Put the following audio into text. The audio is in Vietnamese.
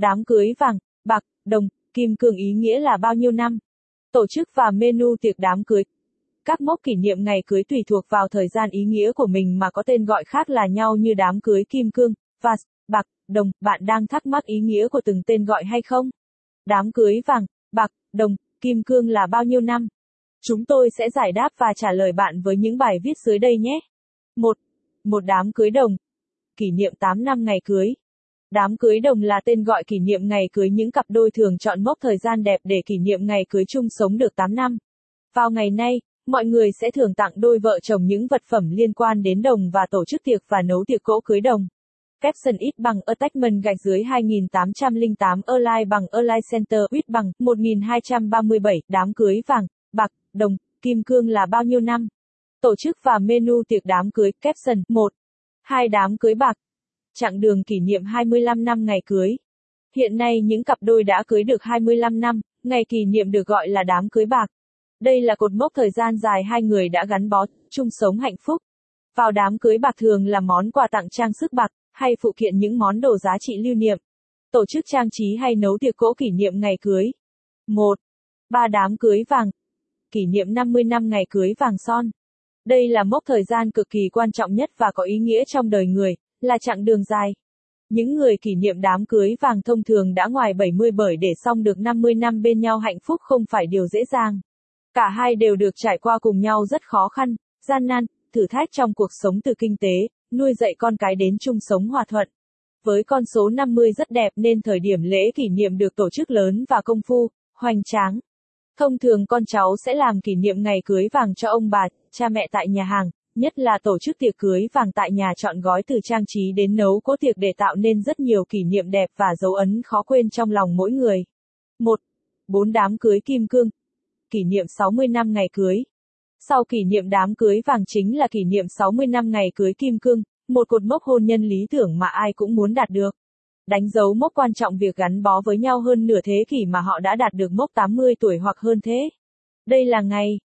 Đám cưới vàng, bạc, đồng, kim cương ý nghĩa là bao nhiêu năm? Tổ chức và menu tiệc đám cưới. Các mốc kỷ niệm ngày cưới tùy thuộc vào thời gian ý nghĩa của mình mà có tên gọi khác là nhau như đám cưới kim cương, và bạc, đồng. Bạn đang thắc mắc ý nghĩa của từng tên gọi hay không? Đám cưới vàng, bạc, đồng, kim cương là bao nhiêu năm? Chúng tôi sẽ giải đáp và trả lời bạn với những bài viết dưới đây nhé. 1. Một đám cưới đồng. Kỷ niệm 8 năm ngày cưới. Đám cưới đồng là tên gọi kỷ niệm ngày cưới những cặp đôi thường chọn mốc thời gian đẹp để kỷ niệm ngày cưới chung sống được 8 năm. Vào ngày nay, mọi người sẽ thường tặng đôi vợ chồng những vật phẩm liên quan đến đồng và tổ chức tiệc và nấu tiệc cỗ cưới đồng. Capson ít bằng attachment gạch dưới 2808 Align bằng Align Center ít bằng 1237 đám cưới vàng, bạc, đồng, kim cương là bao nhiêu năm? Tổ chức và menu tiệc đám cưới Capson 1. Hai đám cưới bạc. Chặng đường kỷ niệm 25 năm ngày cưới. Hiện nay những cặp đôi đã cưới được 25 năm, ngày kỷ niệm được gọi là đám cưới bạc. Đây là cột mốc thời gian dài hai người đã gắn bó, chung sống hạnh phúc. Vào đám cưới bạc thường là món quà tặng trang sức bạc, hay phụ kiện những món đồ giá trị lưu niệm. Tổ chức trang trí hay nấu tiệc cỗ kỷ niệm ngày cưới. 1. Ba đám cưới vàng. Kỷ niệm 50 năm ngày cưới vàng son. Đây là mốc thời gian cực kỳ quan trọng nhất và có ý nghĩa trong đời người, là chặng đường dài. Những người kỷ niệm đám cưới vàng thông thường đã ngoài 70 bởi để xong được 50 năm bên nhau hạnh phúc không phải điều dễ dàng. Cả hai đều được trải qua cùng nhau rất khó khăn, gian nan, thử thách trong cuộc sống từ kinh tế, nuôi dạy con cái đến chung sống hòa thuận. Với con số 50 rất đẹp nên thời điểm lễ kỷ niệm được tổ chức lớn và công phu, hoành tráng. Thông thường con cháu sẽ làm kỷ niệm ngày cưới vàng cho ông bà, cha mẹ tại nhà hàng, nhất là tổ chức tiệc cưới vàng tại nhà chọn gói từ trang trí đến nấu cỗ tiệc để tạo nên rất nhiều kỷ niệm đẹp và dấu ấn khó quên trong lòng mỗi người. 1. Bốn đám cưới kim cương. Kỷ niệm 60 năm ngày cưới. Sau kỷ niệm đám cưới vàng chính là kỷ niệm 60 năm ngày cưới kim cương, một cột mốc hôn nhân lý tưởng mà ai cũng muốn đạt được. Đánh dấu mốc quan trọng việc gắn bó với nhau hơn nửa thế kỷ mà họ đã đạt được mốc 80 tuổi hoặc hơn thế. Đây là ngày